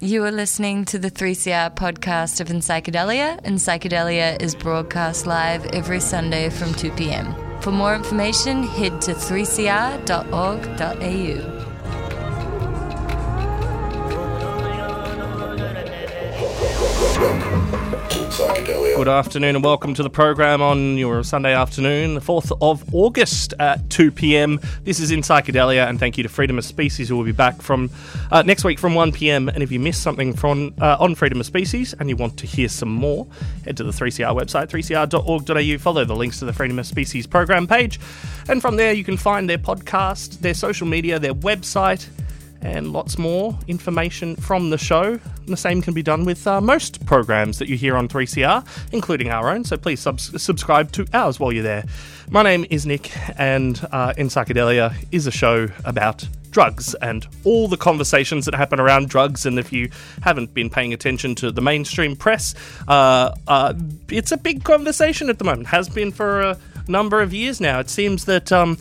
You are listening to the 3CR podcast of Psychedelia, and Psychedelia is broadcast live every Sunday from 2 p.m. For more information, head to 3cr.org.au. Good afternoon and welcome to the program on your Sunday afternoon, the 4th of August at 2 pm. This is in Psychedelia, and thank you to Freedom of Species, who will be back from uh, next week from 1 pm. And if you missed something from uh, on Freedom of Species and you want to hear some more, head to the 3CR website, 3cr.org.au, follow the links to the Freedom of Species program page, and from there you can find their podcast, their social media, their website and lots more information from the show. And the same can be done with uh, most programs that you hear on 3CR, including our own, so please sub- subscribe to ours while you're there. My name is Nick, and uh, In Psychedelia is a show about drugs and all the conversations that happen around drugs. And if you haven't been paying attention to the mainstream press, uh, uh it's a big conversation at the moment, has been for a number of years now. It seems that. Um,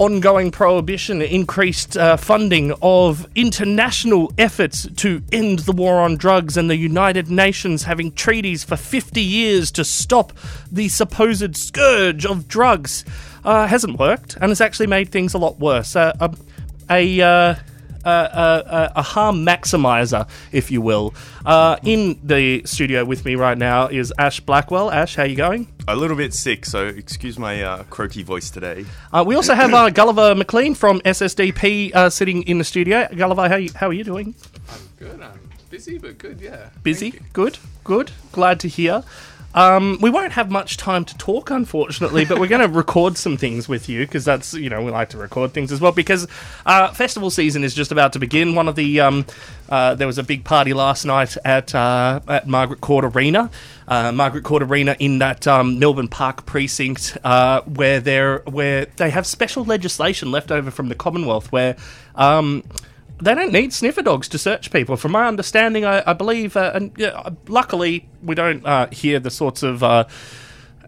ongoing prohibition, increased uh, funding of international efforts to end the war on drugs, and the United Nations having treaties for 50 years to stop the supposed scourge of drugs uh, hasn't worked and has actually made things a lot worse. Uh, a, a uh, a, a, harm maximizer, if you will. Uh, in the studio with me right now is Ash Blackwell. Ash, how you going? A little bit sick, so excuse my uh, croaky voice today. Uh, we also have uh, Gulliver McLean from SSDP uh, sitting in the studio. Gulliver, how, you, how are you doing? I'm good. I'm busy, but good, yeah. Busy? Good, good. Glad to hear. Um, we won't have much time to talk, unfortunately, but we're going to record some things with you because that's you know we like to record things as well because uh, festival season is just about to begin. One of the um, uh, there was a big party last night at uh, at Margaret Court Arena, uh, Margaret Court Arena in that um, Melbourne Park precinct uh, where they where they have special legislation left over from the Commonwealth where. They don't need sniffer dogs to search people. From my understanding, I, I believe, uh, and yeah, luckily we don't uh, hear the sorts of uh,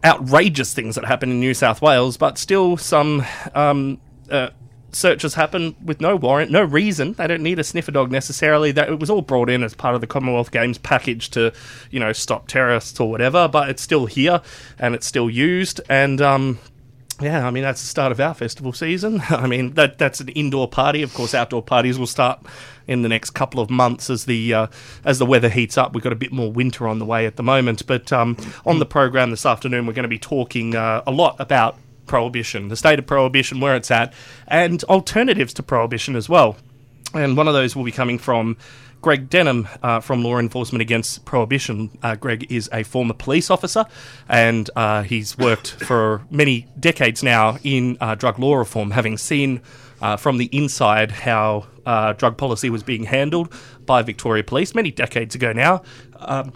outrageous things that happen in New South Wales, but still some um, uh, searches happen with no warrant, no reason. They don't need a sniffer dog necessarily. That it was all brought in as part of the Commonwealth Games package to, you know, stop terrorists or whatever. But it's still here and it's still used, and um, yeah, I mean that's the start of our festival season. I mean that that's an indoor party. Of course, outdoor parties will start in the next couple of months as the uh, as the weather heats up. We've got a bit more winter on the way at the moment. But um, on the program this afternoon, we're going to be talking uh, a lot about prohibition, the state of prohibition, where it's at, and alternatives to prohibition as well. And one of those will be coming from Greg Denham uh, from Law Enforcement Against Prohibition. Uh, Greg is a former police officer and uh, he's worked for many decades now in uh, drug law reform, having seen uh, from the inside how uh, drug policy was being handled by Victoria Police many decades ago now. Um,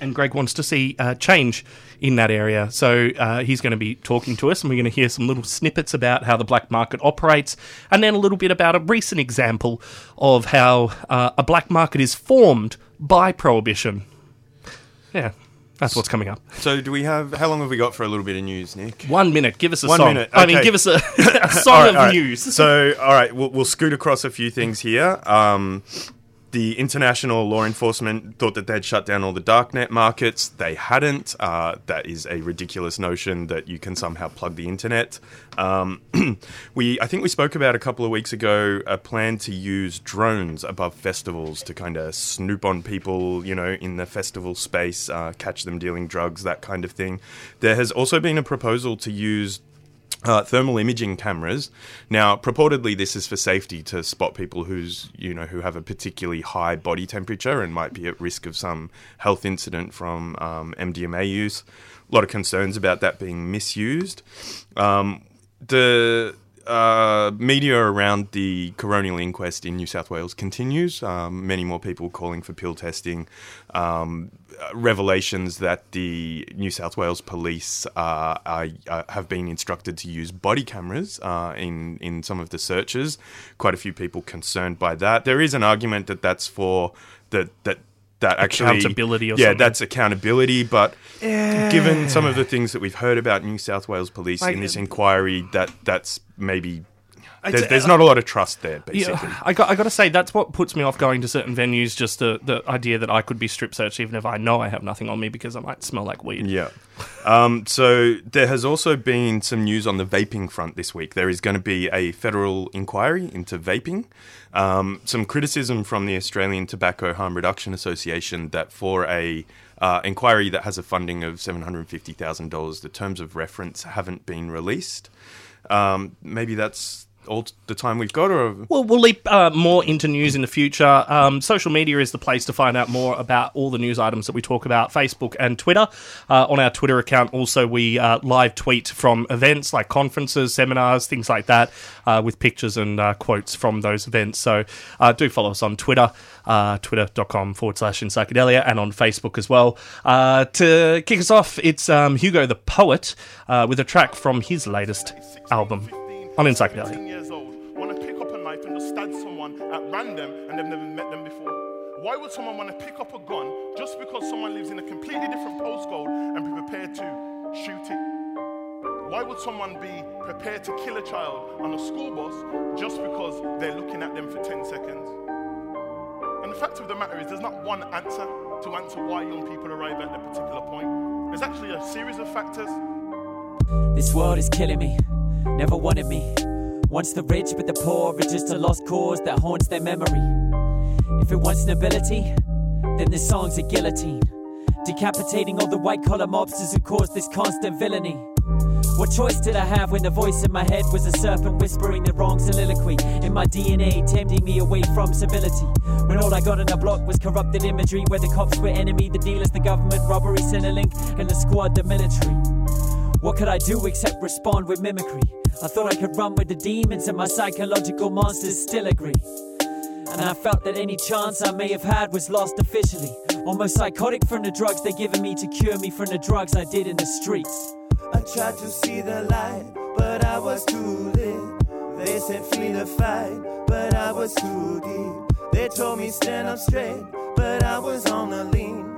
and Greg wants to see change in that area. So uh, he's going to be talking to us, and we're going to hear some little snippets about how the black market operates, and then a little bit about a recent example of how uh, a black market is formed by prohibition. Yeah. That's what's coming up. So, do we have? How long have we got for a little bit of news, Nick? One minute. Give us a One song. minute. Okay. I mean, give us a, a song right, of right. news. So, all right, we'll, we'll scoot across a few things here. Um, the international law enforcement thought that they'd shut down all the darknet markets. They hadn't. Uh, that is a ridiculous notion that you can somehow plug the internet. Um, we, I think we spoke about a couple of weeks ago a plan to use drones above festivals to kind of snoop on people, you know, in the festival space, uh, catch them dealing drugs, that kind of thing. There has also been a proposal to use uh, thermal imaging cameras. Now, purportedly, this is for safety to spot people who's you know who have a particularly high body temperature and might be at risk of some health incident from um, MDMA use. A lot of concerns about that being misused. Um, the uh, media around the coronial inquest in New South Wales continues. Um, many more people calling for pill testing. Um, revelations that the New South Wales police uh, are, uh, have been instructed to use body cameras uh, in in some of the searches. Quite a few people concerned by that. There is an argument that that's for that that that actually accountability. Or yeah, something. that's accountability. But given some of the things that we've heard about New South Wales police Like, in this inquiry, that that's maybe there's, there's not a lot of trust there, basically. Yeah, I got I got to say that's what puts me off going to certain venues. Just the the idea that I could be strip searched even if I know I have nothing on me because I might smell like weed. Yeah. Um, so there has also been some news on the vaping front this week. There is going to be a federal inquiry into vaping. Um, some criticism from the Australian Tobacco Harm Reduction Association that for a uh, inquiry that has a funding of seven hundred fifty thousand dollars, the terms of reference haven't been released. Um, maybe that's all the time we've got, or Well, we'll leap uh, more into news in the future. Um, social media is the place to find out more about all the news items that we talk about. Facebook and Twitter. Uh, on our Twitter account, also we uh, live tweet from events like conferences, seminars, things like that, uh, with pictures and uh, quotes from those events. So uh, do follow us on Twitter, twitter.com forward slash in psychedelia, and on Facebook as well. To kick us off, it's um, Hugo the Poet with a track from his latest album on In Psychedelia. 15 years old, want to pick up a knife and just stab someone at random and they've never met them before? Why would someone want to pick up a gun just because someone lives in a completely different postcode and be prepared to shoot it? Why would someone be prepared to kill a child on a school bus just because they're looking at them for 10 seconds? And the fact of the matter is, there's not one answer to answer why young people arrive at that particular point. There's actually a series of factors. This world is killing me, never wanted me. Once the rich, but the poor are just a lost cause that haunts their memory. If it wants nobility, then this song's a guillotine. Decapitating all the white collar mobsters who caused this constant villainy. What choice did I have when the voice in my head was a serpent whispering the wrong soliloquy in my DNA, tempting me away from civility? When all I got on the block was corrupted imagery, where the cops were enemy, the dealers, the government, robbery, Centrelink, and the squad, the military. What could I do except respond with mimicry? I thought I could run with the demons, and my psychological monsters still agree. And I felt that any chance I may have had was lost officially. Almost psychotic from the drugs they're giving me to cure me from the drugs I did in the streets. I tried to see the light, but I was too late. They said flee the fight, but I was too deep. They told me stand up straight, but I was on the lean.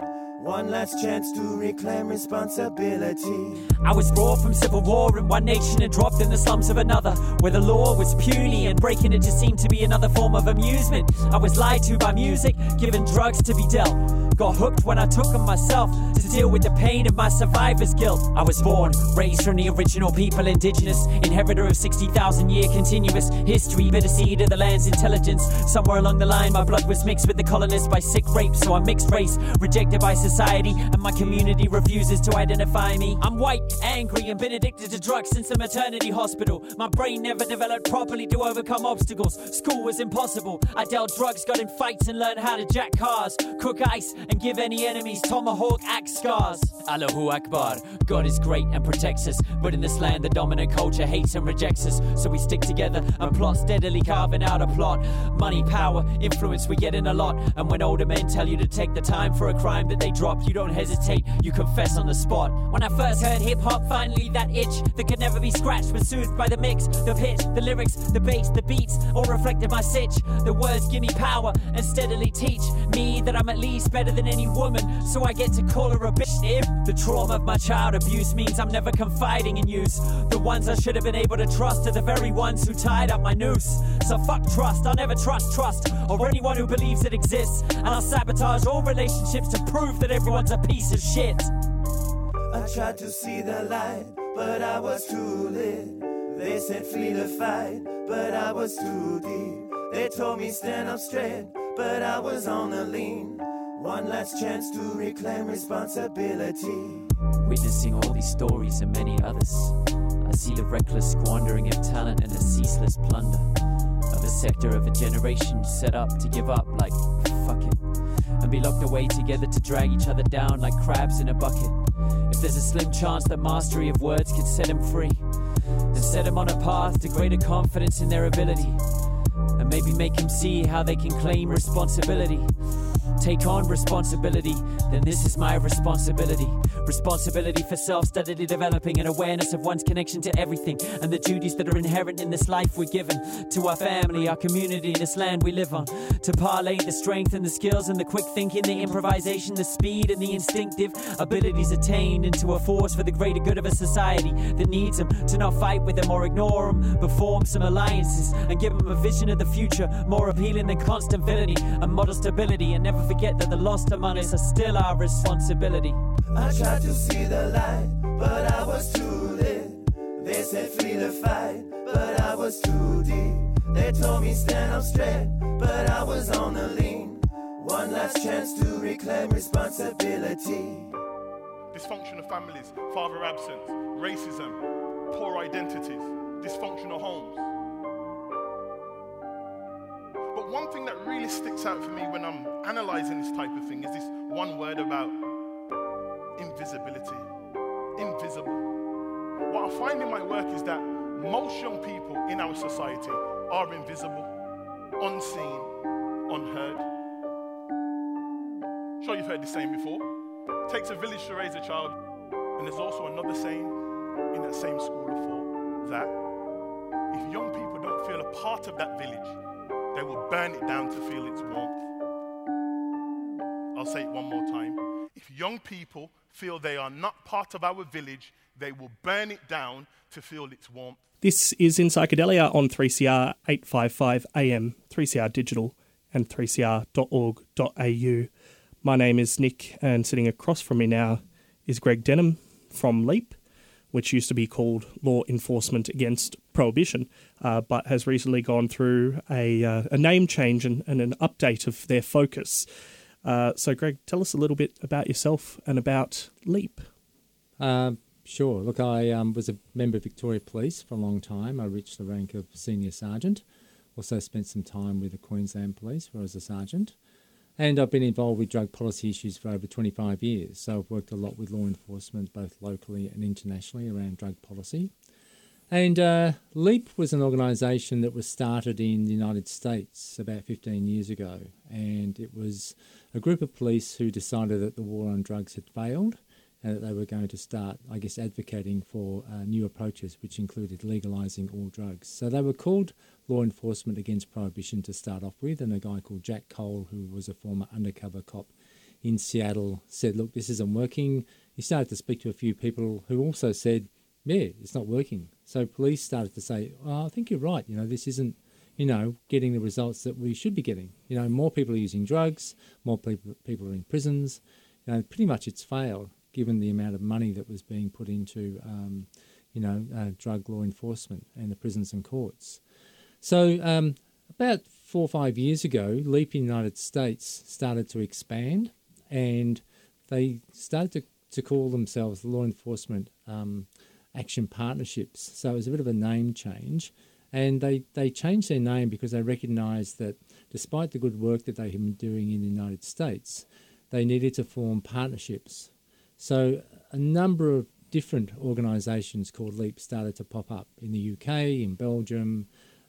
One last chance to reclaim responsibility. I was brought from civil war in one nation and dropped in the slums of another, where the law was puny and breaking it just seemed to be another form of amusement. I was lied to by music, given drugs to be dealt. Got hooked when I took them myself to deal with the pain of my survivor's guilt. I was born, raised from the original people, indigenous, inheritor of 60,000 year continuous history, bitter seed of the land's intelligence. Somewhere along the line, my blood was mixed with the colonists by sick rape, so I'm mixed race, rejected by society, and my community refuses to identify me. I'm white, angry, and been addicted to drugs since the maternity hospital. My brain never developed properly to overcome obstacles. School was impossible. I dealt drugs, got in fights, and learned how to jack cars, cook ice, and give any enemies tomahawk axe scars. Allahu Akbar. God is great and protects us, but in this land the dominant culture hates and rejects us. So we stick together and plot steadily carving out a plot. Money, power, influence, we get in a lot. And when older men tell you to take the time for a crime that they dropped, you don't hesitate, you confess on the spot. When I first heard hip hop, finally that itch that could never be scratched was soothed by the mix, the pitch, the lyrics, the bass, the beats, all reflected my sitch. The words give me power and steadily teach me that I'm at least better than any woman, so I get to call her a bitch. If the trauma of my child abuse means I'm never confiding in use, the ones I should have been able to trust are the very ones who tied up my noose. So fuck trust, I'll never trust trust or anyone who believes it exists, and I'll sabotage all relationships to prove that everyone's a piece of shit. I tried to see the light, but I was too late. They said flee the fight, but I was too deep. They told me stand up straight, but I was on the lean. One last chance to reclaim responsibility. Witnessing all these stories and many others, I see the reckless squandering of talent and the ceaseless plunder of a sector of a generation set up to give up like fuck it and be locked away together to drag each other down like crabs in a bucket. If there's a slim chance that mastery of words could set them free, and set them on a path to greater confidence in their ability, and maybe make them see how they can claim responsibility. Take on responsibility, then this is my responsibility. Responsibility for self steadily developing an awareness of one's connection to everything and the duties that are inherent in this life we're given to our family, our community, this land we live on. To parlay the strength and the skills and the quick thinking, the improvisation, the speed and the instinctive abilities attained into a force for the greater good of a society that needs them. To not fight with them or ignore them, but form some alliances and give them a vision of the future more appealing than constant villainy and model stability. And never forget that the lost among us are still our responsibility. I tried to see the light, but I was too late. They said flee the fight, but I was too deep. They told me stand up straight, but I was on the lean. One last chance to reclaim responsibility. Dysfunctional families, father absence, racism, poor identities, dysfunctional homes. But one thing that really sticks out for me when I'm analyzing this type of thing is this one word about invisibility. Invisible. What I find in my work is that most young people in our society are invisible, unseen, unheard. Sure, you've heard this saying before. It takes a village to raise a child, and there's also another saying in that same school of thought that if young people don't feel a part of that village, they will burn it down to feel its warmth. I'll say it one more time. If young people feel they are not part of our village, they will burn it down to feel its warmth. This is in Psychedelia on 3CR 855 AM, 3CR Digital, and 3cr.org.au. My name is Nick, and sitting across from me now is Greg Denham from LEAP, which used to be called Law Enforcement Against Prohibition, uh, but has recently gone through a, uh, a name change and, and, an update of their focus. Uh, so, Greg, tell us a little bit about yourself and about LEAP. Uh, sure. Look, I um, was a member of Victoria Police for a long time. I reached the rank of senior sergeant. Also spent some time with the Queensland Police where I was a sergeant. And I've been involved with drug policy issues for over 25 years. So I've worked a lot with law enforcement, both locally and internationally, around drug policy. And uh, LEAP was an organisation that was started in the United States about 15 years ago. And it was a group of police who decided that the war on drugs had failed and that they were going to start, I guess, advocating for uh, new approaches, which included legalising all drugs. So they were called Law Enforcement Against Prohibition to start off with, and a guy called Jack Cole, who was a former undercover cop in Seattle, said, Look, this isn't working. He started to speak to a few people who also said, Yeah, it's not working. So police started to say, oh, I think you're right. You know, this isn't you know, getting the results that we should be getting. You know, more people are using drugs, more people people are in prisons. You know, pretty much it's failed given the amount of money that was being put into, um, you know, uh, drug law enforcement and the prisons and courts. So um, about four or five years ago, Leap United States started to expand, and they started to, to call themselves Law Enforcement um, Action Partnerships. So it was a bit of a name change. And they, they changed their name because they recognised that despite the good work that they had been doing in the United States, they needed to form partnerships so a number of different organisations called LEAP started to pop up in the UK, in Belgium,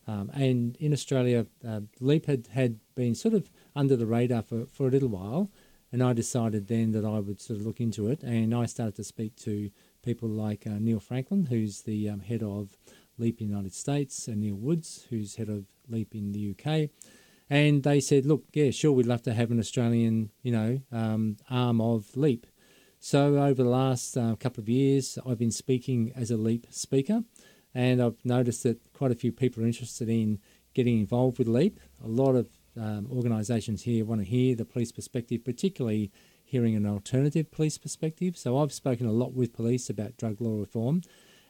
um, and in Australia. Uh, LEAP had, had been sort of under the radar for, for a little while, and I decided then that I would sort of look into it, and I started to speak to people like uh, Neill Franklin, who's the um, head of LEAP in the United States, and Neil Woods, who's head of LEAP in the UK. And they said, look, yeah, sure, we'd love to have an Australian, you know, um, arm of LEAP. So, over the last uh, couple of years, I've been speaking as a LEAP speaker, and I've noticed that quite a few people are interested in getting involved with LEAP. A lot of um, organisations here want to hear the police perspective, particularly hearing an alternative police perspective. So, I've spoken a lot with police about drug law reform,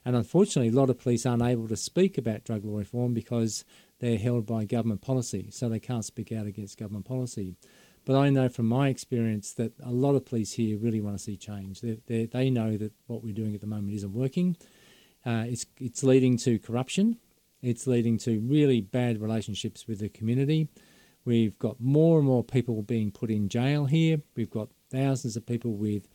and unfortunately, a lot of police aren't able to speak about drug law reform because they're held by government policy, so they can't speak out against government policy. But I know from my experience that a lot of police here really want to see change. They, they, they know that what we're doing at the moment isn't working. Uh, it's, it's leading to corruption. It's leading to really bad relationships with the community. We've got more and more people being put in jail here. We've got thousands of people with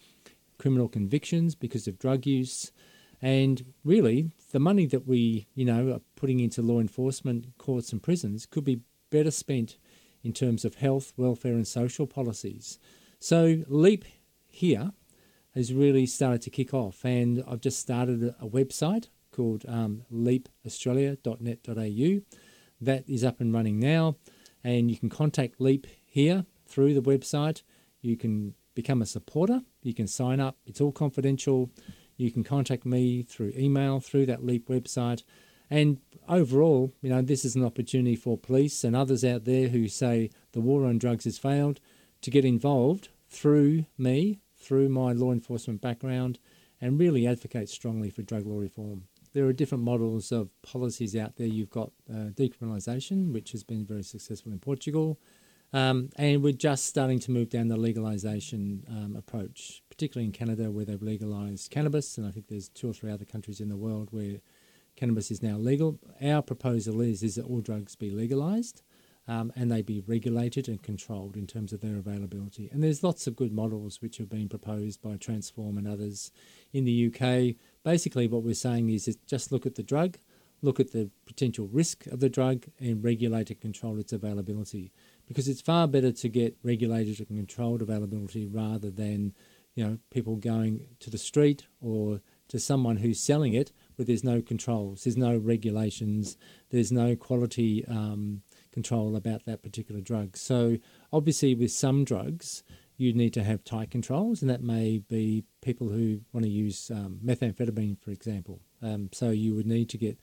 criminal convictions because of drug use. And really, the money that we, you know, are putting into law enforcement, courts, and prisons could be better spent in terms of health, welfare, and social policies. So, LEAP here has really started to kick off, and I've just started a, website called um, leapaustralia.net.au that is up and running now, and you can contact LEAP here through the website. You can become a supporter, you can sign up, it's all confidential. You can contact me through email through that LEAP website. And overall, you know, this is an opportunity for police and others out there who say the war on drugs has failed to get involved through me, through my law enforcement background, and really advocate strongly for drug law reform. There are different models of policies out there. You've got uh, decriminalisation, which has been very successful in Portugal. Um, and we're just starting to move down the legalisation um, approach, particularly in Canada, where they've legalised cannabis, and I think there's two or three other countries in the world where cannabis is now legal. Our proposal is is that all drugs be legalised, um, and they be regulated and controlled in terms of their availability. And there's lots of good models which have been proposed by Transform and others in the UK. Basically, what we're saying is, is just look at the drug, look at the potential risk of the drug, and regulate and control its availability because it's far better to get regulated and controlled availability rather than you know people going to the street or to someone who's selling it where there's no controls, there's no regulations, there's no quality um, control about that particular drug. So obviously, with some drugs, you need to have tight controls, and that may be people who want to use um, methamphetamine, for example. Um, so you would need to get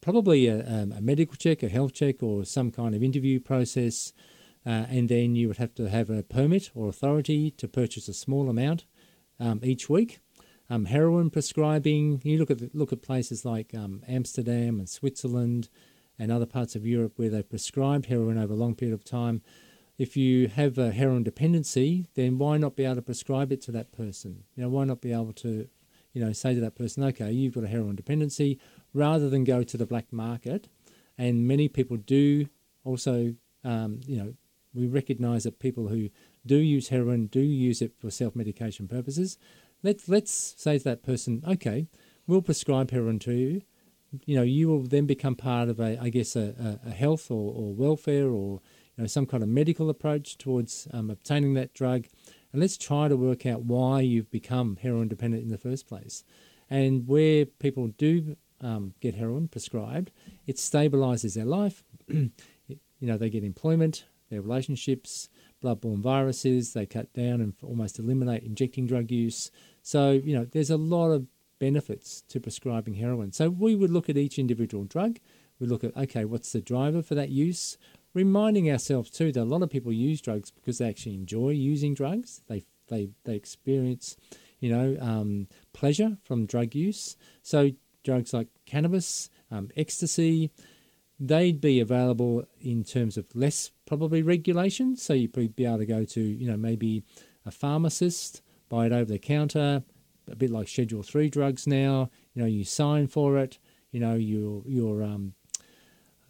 probably a, um, a medical check, a health check, or some kind of interview process uh, and then you would have to have a permit or authority to purchase a small amount um, each week. Um, heroin prescribing, you look at look at places like um, Amsterdam and Switzerland and other parts of Europe where they prescribe heroin over a long period of time. If you have a heroin dependency, then why not be able to prescribe it to that person? You know, why not be able to, you know, say to that person, okay, you've got a heroin dependency, rather than go to the black market. And many people do also, um, you know, we recognise that people who do use heroin do use it for self-medication purposes. Let's let's say to that person, okay, we'll prescribe heroin to you. You know, you will then become part of a, I guess, a, a health or, or welfare or you know some kind of medical approach towards um, obtaining that drug, and let's try to work out why you've become heroin dependent in the first place. And where people do um, get heroin prescribed, it stabilises their life. you know, they get employment, their relationships, bloodborne viruses. They cut down and almost eliminate injecting drug use. So, you know, there's a lot of benefits to prescribing heroin. So we would look at each individual drug. We look at, okay, what's the driver for that use? Reminding ourselves too that a lot of people use drugs because they actually enjoy using drugs. They they they experience, you know, um, pleasure from drug use. So drugs like cannabis, um, ecstasy, they'd be available in terms of less probably regulation. So you'd be able to go to, you know, maybe a pharmacist, buy it over the counter, a bit like Schedule Three drugs now. You know, you sign for it. You know, your your um,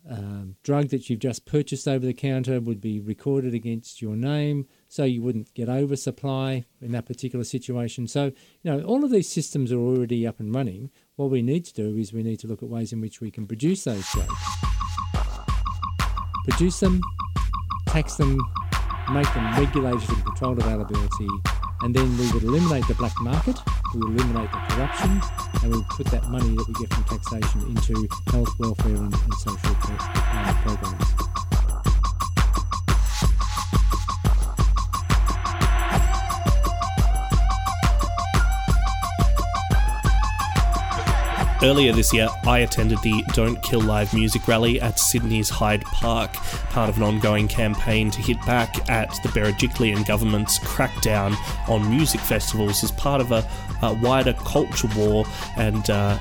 um, drug that you've just purchased over the counter would be recorded against your name, so you wouldn't get oversupply in that particular situation. So, you know, all of these systems are already up and running. What we need to do is we need to look at ways in which we can produce those drugs produce them, tax them, make them regulated and controlled availability, and then we would eliminate the black market, we would eliminate the corruption, and we would put that money that we get from taxation into health, welfare, and, and social uh, programs. Earlier this year, I attended the Don't Kill Live music rally at Sydney's Hyde Park, part of an ongoing campaign to hit back at the Berejiklian government's crackdown on music festivals as part of a, a wider culture war and uh,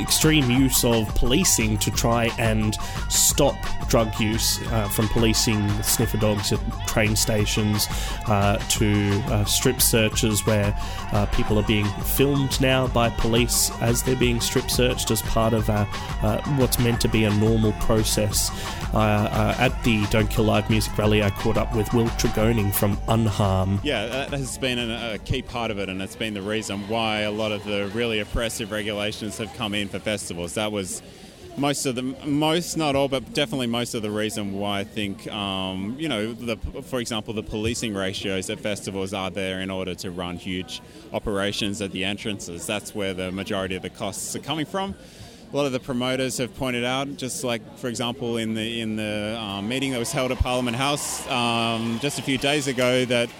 extreme use of policing to try and stop drug use uh, from policing sniffer dogs at train stations uh, to uh, strip searches where uh, people are being filmed now by police as they're being strip searched as part of uh, uh, what's meant to be a normal process. Uh, uh, at the Don't Kill Live music rally, I caught up with Will Tregoning from Unharm. Yeah, that has been a key part of it, and it's been the reason why a lot of the really oppressive regulations have come in for festivals. That was most of the most not all but definitely most of the reason why I think um, you know the for example the policing ratios at festivals are there in order to run huge operations at the entrances. That's where the majority of the costs are coming from. A lot of the promoters have pointed out just like for example in the in the um, meeting that was held at Parliament House um, just a few days ago that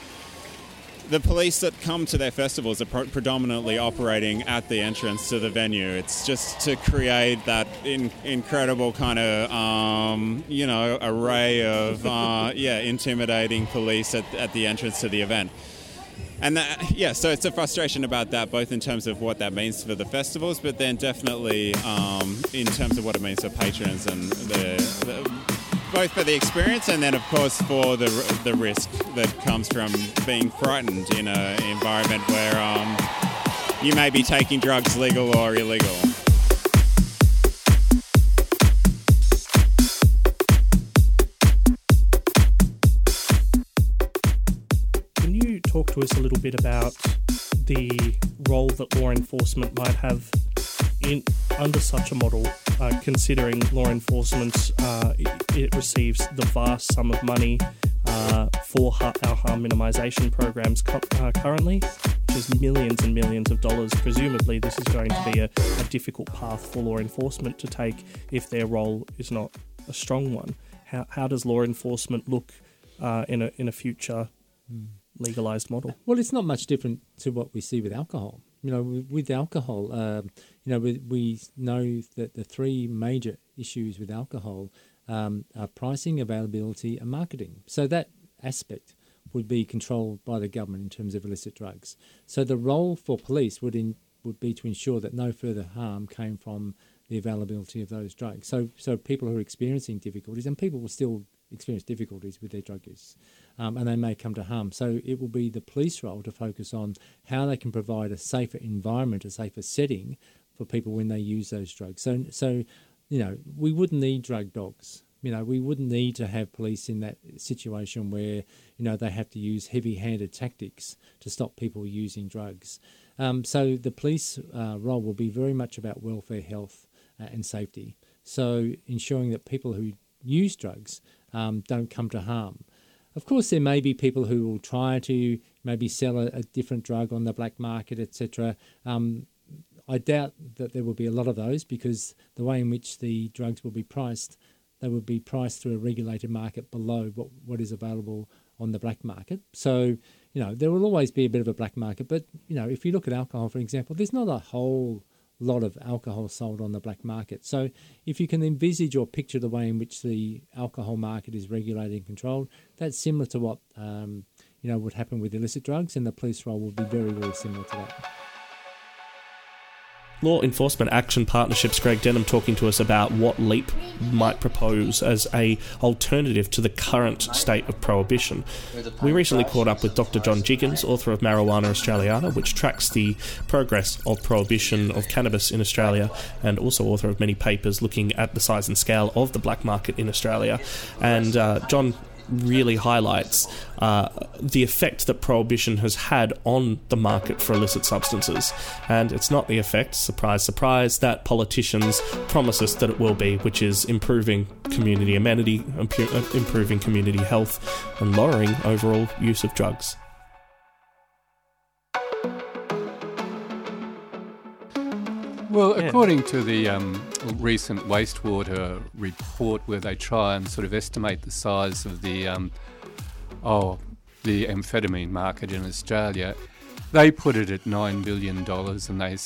the police that come to their festivals are pro- predominantly operating at the entrance to the venue. It's just to create that in- incredible kind of, um, you know, array of, uh, yeah, intimidating police at, at the entrance to the event. And that, yeah, so it's a frustration about that, both in terms of what that means for the festivals, but then definitely um, in terms of what it means for patrons and the, the both for the experience and then, of course, for the, the risk that comes from being frightened in an environment where um, you may be taking drugs legal or illegal. Can you talk to us a little bit about the role that law enforcement might have in under such a model, uh, considering law enforcement uh, it, receives the vast sum of money uh, for ha- our harm minimisation programs co- uh, currently, which is millions and millions of dollars. Presumably, this is going to be a, a difficult path for law enforcement to take if their role is not a strong one. How, how does law enforcement look uh, in a in a future legalized model? Well, it's not much different to what we see with alcohol. You know, with alcohol, uh, you know, we, we know that the three major issues with alcohol um, are pricing, availability, and marketing. So that aspect would be controlled by the government in terms of illicit drugs. So the role for police would in, would be to ensure that no further harm came from the availability of those drugs. So so people who are experiencing difficulties, and people will still experience difficulties with their drug use, um, and they may come to harm. So it will be the police role to focus on how they can provide a safer environment, a safer setting for people when they use those drugs. So so you know we wouldn't need drug dogs. You know we wouldn't need to have police in that situation where you know they have to use heavy-handed tactics to stop people using drugs. Um, so the police uh, role will be very much about welfare, health, uh, and safety. So ensuring that people who use drugs um, don't come to harm. Of course, there may be people who will try to maybe sell a, a different drug on the black market, etc. Um, I doubt that there will be a lot of those because the way in which the drugs will be priced, they will be priced through a regulated market below what, what is available on the black market. So, you know, there will always be a bit of a black market. But, you know, if you look at alcohol, for example, there's not a whole lot of alcohol sold on the black market. So if you can envisage or picture the way in which the alcohol market is regulated and controlled, that's similar to what um, you know would happen with illicit drugs, and the police role would be very, very similar to that. Law Enforcement Action Partnerships Greg Denham talking to us about what LEAP might propose as a alternative to the current state of prohibition. We recently caught up with Dr. John Jiggens, author of Marijuana Australiana, which tracks the progress of prohibition of cannabis in Australia, and also author of many papers looking at the size and scale of the black market in Australia. And uh, John really highlights uh, the effect that prohibition has had on the market for illicit substances. And it's not the effect, surprise, surprise, that politicians promise us that it will be, which is improving community amenity, impu- improving community health, and lowering overall use of drugs. Well, according to the um, recent wastewater report, where they try and sort of estimate the size of the um, oh the amphetamine market in Australia, they put it at nine billion dollars, and they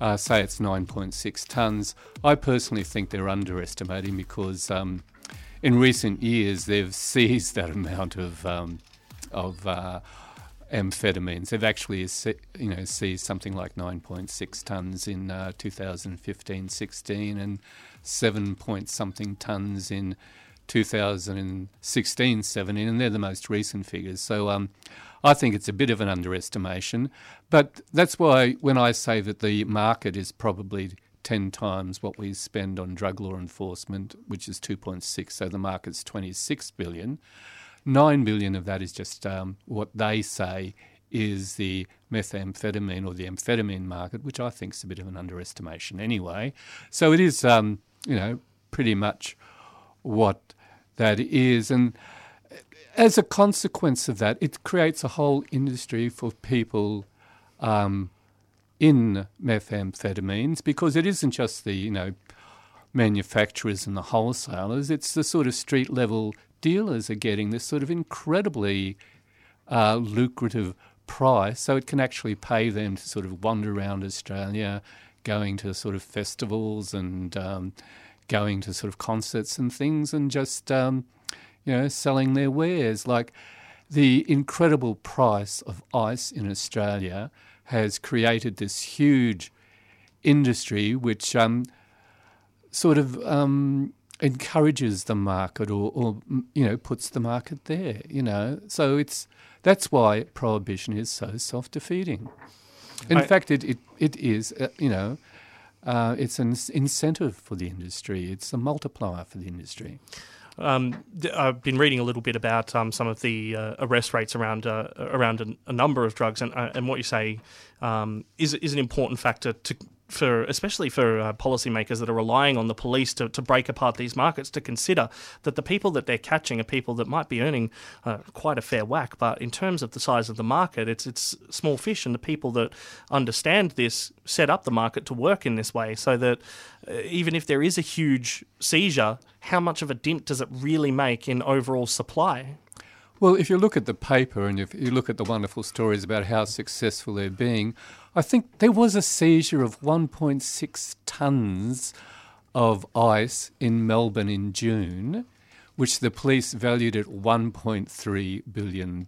uh, say it's nine point six tons. I personally think they're underestimating because um, in recent years they've seized that amount of um, of uh, amphetamines. They've actually, you know, seized something like 9.6 tons in uh, 2015-16 and 7 point something tons in 2016-17, and they're the most recent figures. So um, I think it's a bit of an underestimation, but that's why when I say that the market is probably 10 times what we spend on drug law enforcement, which is 2.6, so the market's 26 billion. Nine billion of that is just um, what they say is the methamphetamine or the amphetamine market, which I think is a bit of an underestimation anyway. So it is, um, you know, pretty much what that is. And as a consequence of that, it creates a whole industry for people um, in methamphetamines because it isn't just the, you know, manufacturers and the wholesalers, it's the sort of street level dealers are getting this sort of incredibly uh, lucrative price, so it can actually pay them to sort of wander around Australia, going to sort of festivals and um, going to sort of concerts and things, and just um, you know selling their wares. Like the incredible price of ice in Australia has created this huge industry, which um, sort of um, encourages the market or, or you know puts the market there. You know, so it's that's why prohibition is so self defeating. In I- fact, it it, it is uh, you know. Uh, it's an incentive for the industry. It's a multiplier for the industry. Um, I've been reading a little bit about um, some of the uh, arrest rates around uh, around a, a number of drugs, and uh, and what you say um, is is an important factor to for especially for uh, policymakers that are relying on the police to, to break apart these markets to consider that the people that they're catching are people that might be earning uh, quite a fair whack, but in terms of the size of the market, it's it's small fish, and the people that understand this set up the market to work in this way, so that uh, even if there is a huge seizure, how much of a dent does it really make in overall supply? Well, if you look at the paper and if you look at the wonderful stories about how successful they're being, I think there was a seizure of 1.6 tonnes of ice in Melbourne in June, which the police valued at $1.3 billion.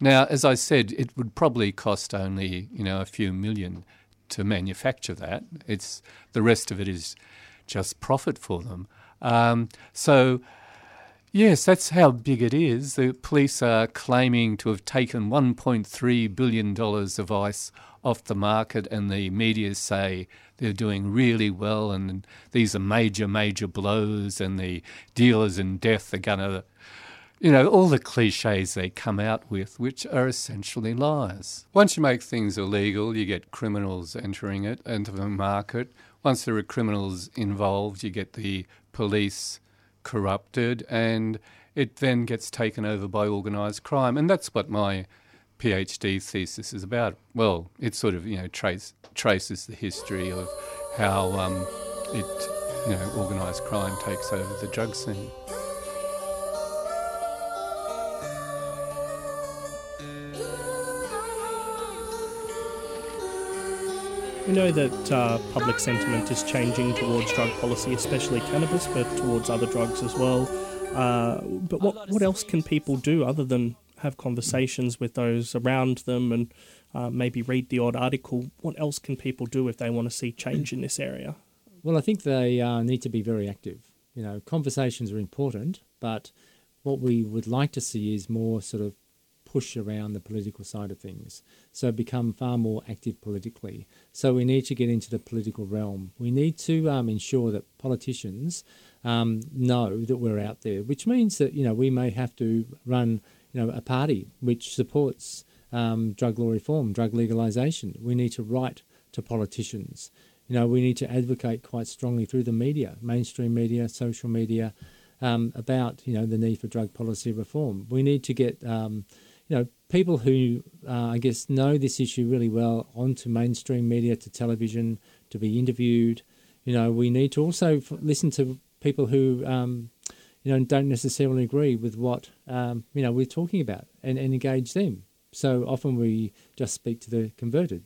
Now, as I said, it would probably cost only, you know, a few million to manufacture that. It's the rest of it is just profit for them. Um, so Yes, that's how big it is. The police are claiming to have taken $1.3 billion of ice off the market, and the media say they're doing really well, and these are major, major blows, and the dealers in death are going to, you know, all the cliches they come out with, which are essentially lies. Once you make things illegal, you get criminals entering it into the market. Once there are criminals involved, you get the police corrupted and it then gets taken over by organised crime. And that's what my PhD thesis is about. Well, it sort of, you know, trace, traces the history of how um, it, you know, organised crime takes over the drug scene. We know that uh, public sentiment is changing towards drug policy, especially cannabis, but towards other drugs as well. Uh, but what, what else can people do other than have conversations with those around them and uh, maybe read the odd article? What else can people do if they want to see change in this area? Well, I think they uh, need to be very active. You know, conversations are important, but what we would like to see is more sort of push around the political side of things. So become far more active politically. So we need to get into the political realm. We need to um, ensure that politicians um, know that we're out there, which means that you know we may have to run know a party which supports um, drug law reform, drug legalisation. We need to write to politicians. You know, we need to advocate quite strongly through the media, mainstream media, social media, um, about you know the need for drug policy reform. We need to get um, you know people who uh, I guess know this issue really well onto mainstream media, to television, to be interviewed. You know, we need to also f- listen to people who um, you know don't necessarily agree with what um, you know we're talking about and, and engage them. So often we just speak to the converted.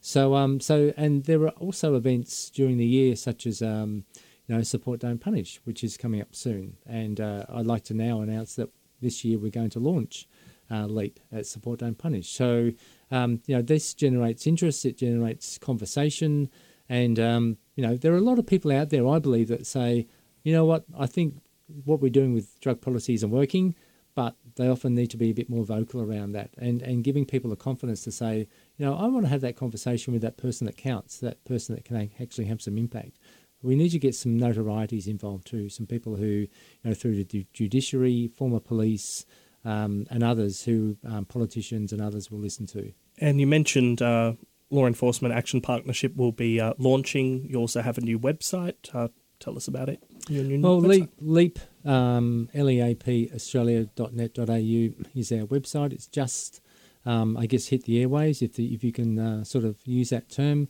So um so and there are also events during the year such as um you know support don't punish which is coming up soon and uh, I'd like to now announce that this year we're going to launch uh, LEAP at support don't punish. So um you know this generates interest, it generates conversation, and um you know there are a lot of people out there I believe that say you know what I think what we're doing with drug policy isn't working but they often need to be a bit more vocal around that and, and giving people the confidence to say, you know, I want to have that conversation with that person that counts, that person that can actually have some impact. We need to get some notorieties involved too, some people who, you know, through the judiciary, former police, um, and others who um, politicians and others will listen to. And you mentioned uh, Law Enforcement Action Partnership will be uh, launching. You also have a new website. Uh, tell us about it. Your new Well, website. Leap, Leap um, L-E-A-P, australia.net.au is our website. It's just, um, I guess, hit the airways, if, the, if you can uh, sort of use that term.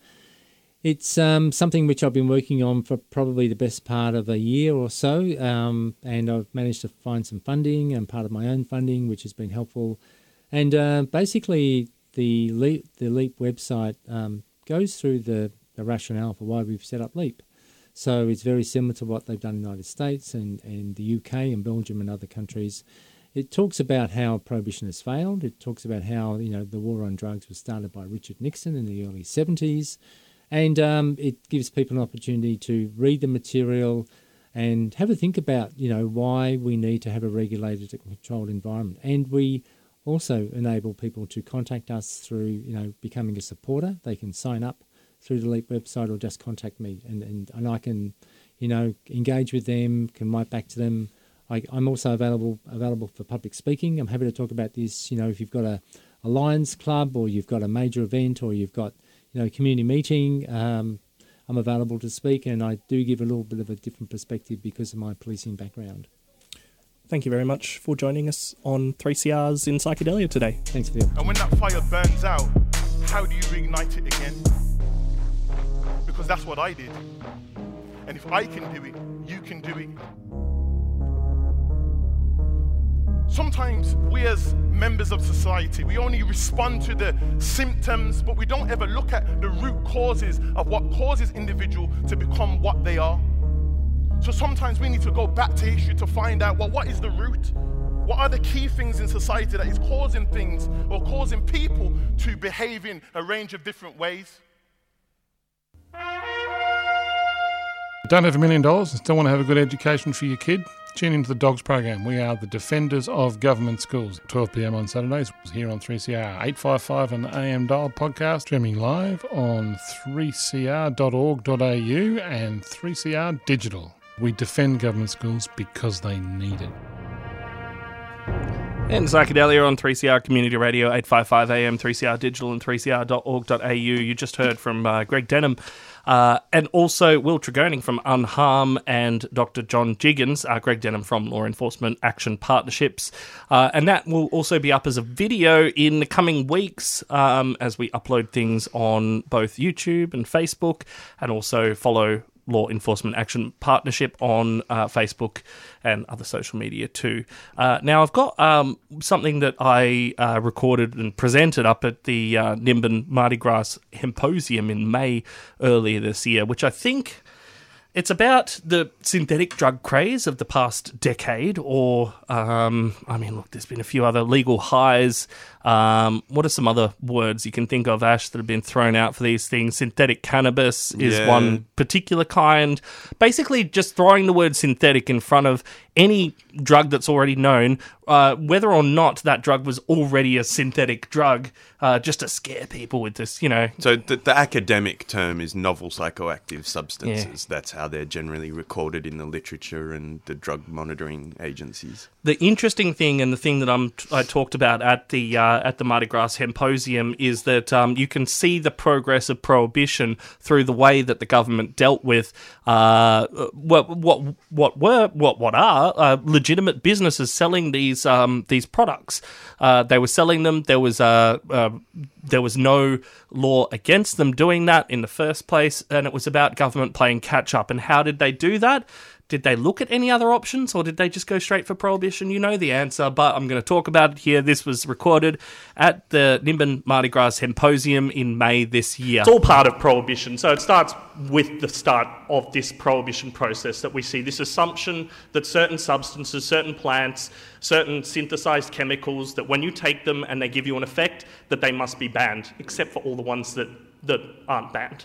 It's um, something which I've been working on for probably the best part of a year or so, um, and I've managed to find some funding and part of my own funding, which has been helpful. And uh, basically, the Leap, the Leap website um, goes through the, the rationale for why we've set up Leap. So it's very similar to what they've done in the United States and, and the UK and Belgium and other countries. It talks about how prohibition has failed. It talks about how you know the war on drugs was started by Richard Nixon in the early 70s, and um, it gives people an opportunity to read the material and have a think about you know why we need to have a regulated and controlled environment. And we also enable people to contact us through you know becoming a supporter. They can sign up through the Leap website or just contact me, and, and, and I can, you know, engage with them, can write back to them. I, I'm also available available for public speaking. I'm happy to talk about this. You know, if you've got a, a Lions Club or you've got a major event or you've got, you know, a community meeting, um, I'm available to speak, and I do give a little bit of a different perspective because of my policing background. Thank you very much for joining us on 3CR's in Psychedelia today. Thanks for the And when that fire burns out, how do you reignite it again? Because that's what I did. And if I can do it, you can do it. Sometimes we as members of society, we only respond to the symptoms, but we don't ever look at the root causes of what causes individual to become what they are. So sometimes we need to go back to history to find out, well, what is the root? What are the key things in society that is causing things or causing people to behave in a range of different ways? Don't have a million dollars and still want to have a good education for your kid? Tune into the Dogs program. We are the defenders of government schools. 12 p.m. on Saturdays here on 3CR 855 and AM dial podcast, streaming live on 3cr.org.au and 3CR digital. We defend government schools because they need it. And Psychedelia on 3CR Community Radio, 855 AM, 3CR Digital, and 3cr.org.au. You just heard from uh, Greg Denham. Uh, and also Will Tregoning from Unharm and Dr. John Jiggens, uh, Greg Denham from Law Enforcement Action Partnerships. Uh, and that will also be up as a video in the coming weeks um, as we upload things on both YouTube and Facebook, and also follow Law Enforcement Action Partnership on uh, Facebook and other social media too. Uh, now, I've got um, something that I uh, recorded and presented up at the uh, Nimbin MardiGrass Symposium in May earlier this year, which I think it's about the synthetic drug craze of the past decade, or, um, I mean, look, there's been a few other legal highs. Um, what are some other words you can think of, Ash, that have been thrown out for these things? Synthetic cannabis is Yeah. one particular kind. Basically, just throwing the word synthetic in front of any drug that's already known, uh, whether or not that drug was already a synthetic drug, uh, just to scare people with this, you know. So the, the academic term is novel psychoactive substances. That's how they're generally recorded in the literature and the drug monitoring agencies. the interesting thing and the thing that I'm I talked about at the uh, at the MardiGrass Symposium is that um, you can see the progress of prohibition through the way that the government dealt with uh, what what what were what what are uh, legitimate businesses selling these um, these products. Uh, they were selling them. There was uh, uh, there was no law against them doing that in the first place, and it was about government playing catch up. And how did they do that? Did they look at any other options or did they just go straight for prohibition? You know the answer, but I'm going to talk about it here. This was recorded at the Nimbin MardiGrass Symposium in May this year. It's all part of prohibition. So it starts with the start of this prohibition process that we see this assumption that certain substances, certain plants, certain synthesized chemicals, that when you take them and they give you an effect, that they must be banned, except for all the ones that, that aren't banned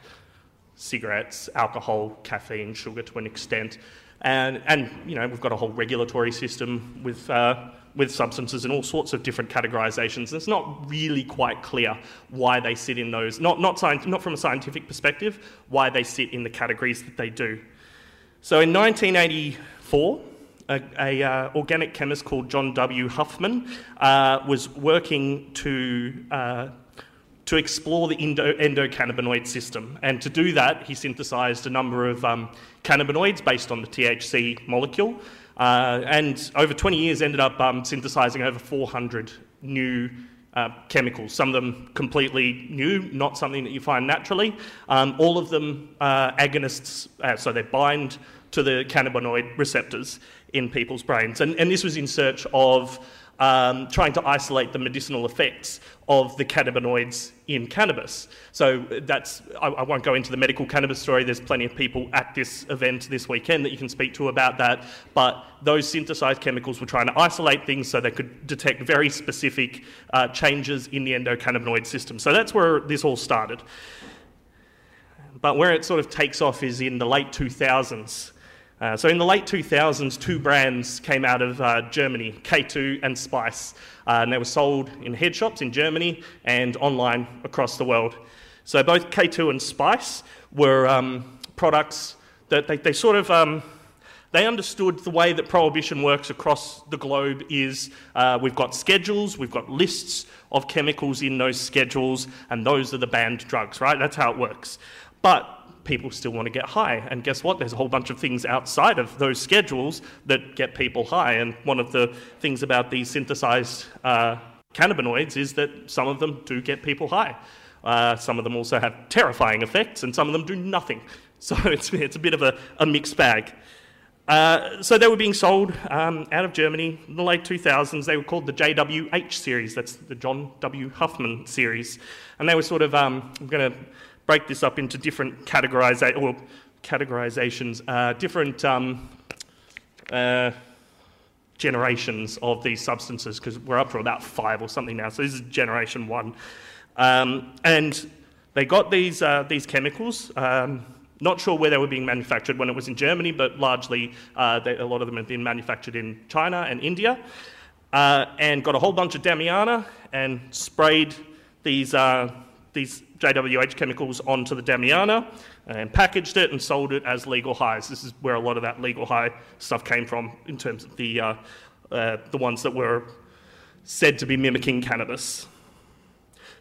cigarettes, alcohol, caffeine, sugar to an extent. And, and you know, we've got a whole regulatory system with, uh, with substances and all sorts of different categorizations. It's not really quite clear why they sit in those, not, not, scien- not from a scientific perspective, why they sit in the categories that they do. So in 1984, a, a uh, organic chemist called John W. Huffman uh, was working to uh, to explore the endo- endocannabinoid system. And to do that, he synthesized a number of um, cannabinoids based on the THC molecule. Uh, and over 20 years, ended up um, synthesizing over 400 new uh, chemicals, some of them completely new, not something that you find naturally. Um, all of them uh, agonists, uh, so they bind to the cannabinoid receptors in people's brains. And, and this was in search of um, trying to isolate the medicinal effects of the cannabinoids in cannabis. So that's, I, I, won't go into the medical cannabis story. There's plenty of people at this event this weekend that you can speak to about that. But those synthesized chemicals were trying to isolate things so they could detect very specific uh, changes in the endocannabinoid system. So that's where this all started. But where it sort of takes off is in the late 2000s. Uh, so in the late 2000s, two brands came out of uh, Germany, K2 and Spice, uh, and they were sold in head shops in Germany and online across the world. So both K2 and Spice were um, products that they, they sort of um, they understood the way that prohibition works across the globe is uh, we've got schedules, we've got lists of chemicals in those schedules, and those are the banned drugs, right? That's how it works. But people still want to get high. And guess what? There's a whole bunch of things outside of those schedules that get people high. And one of the things about these synthesized uh, cannabinoids is that some of them do get people high. Uh, some of them also have terrifying effects, and some of them do nothing. So it's, it's a bit of a, a mixed bag. Uh, so they were being sold um, out of Germany in the late 2000s. They were called the JWH series. That's the John W. Huffman series. And they were sort of, um, I'm going to break this up into different categoriza- or categorizations, uh, different um, uh, generations of these substances, because we're up to about five or something now. So this is generation one. Um, and they got these, uh, these chemicals. Um, not sure where they were being manufactured when it was in Germany, but largely uh, they, a lot of them have been manufactured in China and India. Uh, and got a whole bunch of Damiana and sprayed these, uh, these JWH chemicals onto the Damiana and packaged it and sold it as legal highs. This is where a lot of that legal high stuff came from in terms of the, uh, uh, the ones that were said to be mimicking cannabis.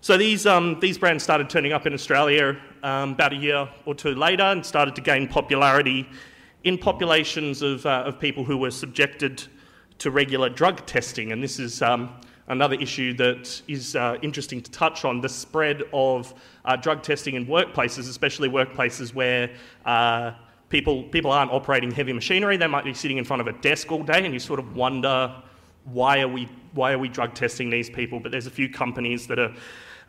So these, um, these brands started turning up in Australia um, about a year or two later and started to gain popularity in populations of, uh, of people who were subjected to regular drug testing. And this is um, another issue that is uh, interesting to touch on the spread of uh, drug testing in workplaces, especially workplaces where uh, people, people aren't operating heavy machinery. They might be sitting in front of a desk all day, and you sort of wonder why are we, why are we drug testing these people? But there's a few companies that are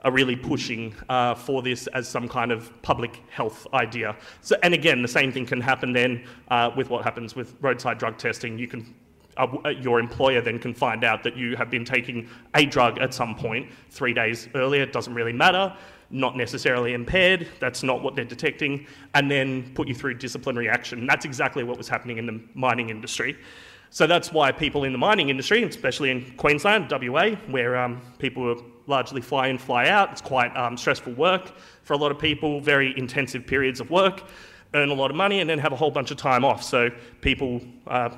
are really pushing uh, for this as some kind of public health idea. So, and again, the same thing can happen then uh, with what happens with roadside drug testing. You can uh, your employer then can find out that you have been taking a drug at some point three days earlier. It doesn't really matter. Not necessarily impaired. That's not what they're detecting, and then put you through disciplinary action. That's exactly what was happening in the mining industry. So that's why people in the mining industry, especially in Queensland, WA, where um, people are largely fly in, fly out, it's quite um, stressful work for a lot of people, very intensive periods of work, earn a lot of money, and then have a whole bunch of time off. So people uh,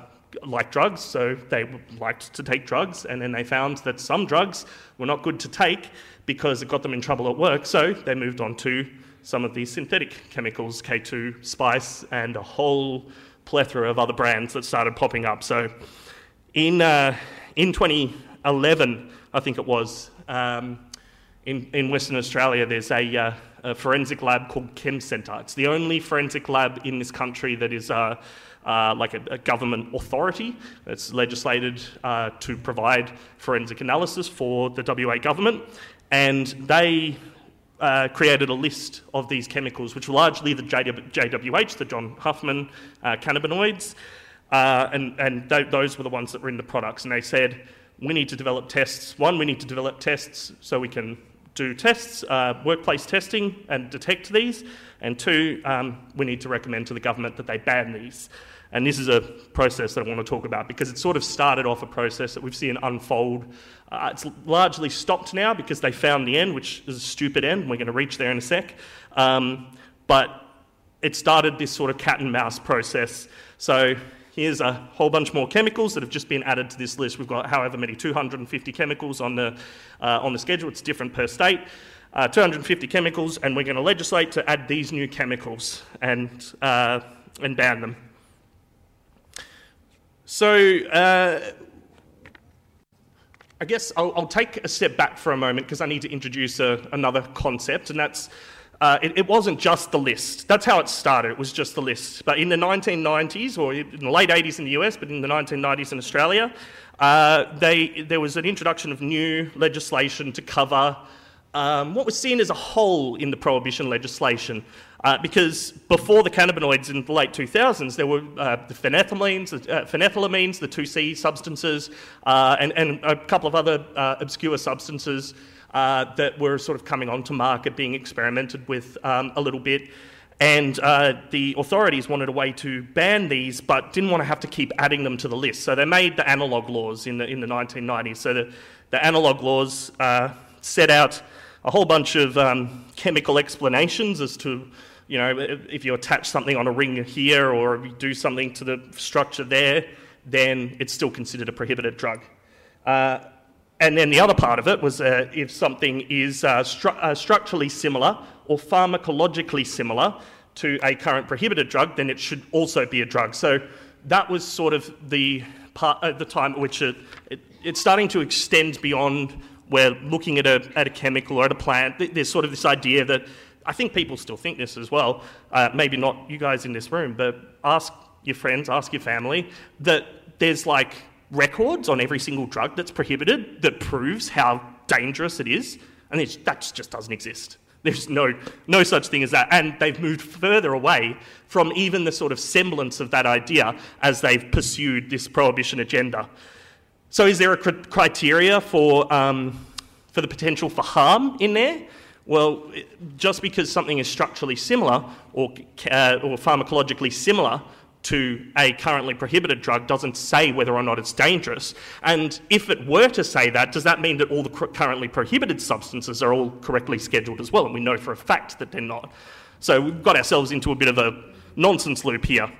like drugs, so they liked to take drugs, and then they found that some drugs were not good to take because it got them in trouble at work, so they moved on to some of these synthetic chemicals, K2, Spice, and a whole plethora of other brands that started popping up. So in, uh, in 2011, I think it was, um, in, in Western Australia, there's a, uh, a, forensic lab called Chem Centre. It's the only forensic lab in this country that is uh, uh, like a, a, government authority that's legislated uh, to provide forensic analysis for the WA government. And they uh, created a list of these chemicals, which were largely the JWH, the John Huffman uh, cannabinoids, uh, and, and th- those were the ones that were in the products. And they said, we need to develop tests. One, we need to develop tests so we can do tests, uh, workplace testing, and detect these. And two, um, we need to recommend to the government that they ban these. And this is a process that I want to talk about because it sort of started off a process that we've seen unfold. Uh, it's largely stopped now because they found the end, which is a stupid end. We're going to reach there in a sec. Um, but it started this sort of cat and mouse process. So here's a whole bunch more chemicals that have just been added to this list. We've got however many 250 chemicals on the, uh, on the schedule, it's different per state. Uh, 250 chemicals, and we're going to legislate to add these new chemicals and, uh, and ban them. So, uh, I guess I'll, I'll, take a step back for a moment because I need to introduce a, another concept, and that's uh, it, it, wasn't just the list. That's how it started. It was just the list. But in the 1990s, or in the late 80s in the US, but in the 1990s in Australia, uh, they, there was an introduction of new legislation to cover um, what was seen as a hole in the prohibition legislation. Uh, because before the cannabinoids in the late 2000s, there were uh, the phenethylamines, uh, phenethylamines, the 2C substances, uh, and, and, a couple of other uh, obscure substances uh, that were sort of coming onto market, being experimented with um, a little bit. And the authorities wanted a way to ban these, but didn't want to have to keep adding them to the list. So they made the analogue laws in the, in the 1990s. So the, the analogue laws set out a whole bunch of um, chemical explanations as to you know, if you attach something on a ring here or you do something to the structure there, then it's still considered a prohibited drug. Uh, and then the other part of it was uh, if something is uh, stru- uh, structurally similar or pharmacologically similar to a current prohibited drug, then it should also be a drug. So that was sort of the part at the time at which it, it, it's starting to extend beyond where looking at a, at a chemical or at a plant. There's sort of this idea that I think people still think this as well. Uh, maybe not you guys in this room, but ask your friends, ask your family that there's like records on every single drug that's prohibited that proves how dangerous it is, and that just doesn't exist. There's no, no such thing as that. And they've moved further away from even the sort of semblance of that idea as they've pursued this prohibition agenda. So, is there a cr- criteria for, um, for the potential for harm in there? Well, just because something is structurally similar or, uh, or pharmacologically similar to a currently prohibited drug doesn't say whether or not it's dangerous. And if it were to say that, does that mean that all the currently prohibited substances are all correctly scheduled as well? And we know for a fact that they're not. So we've got ourselves into a bit of a nonsense loop here.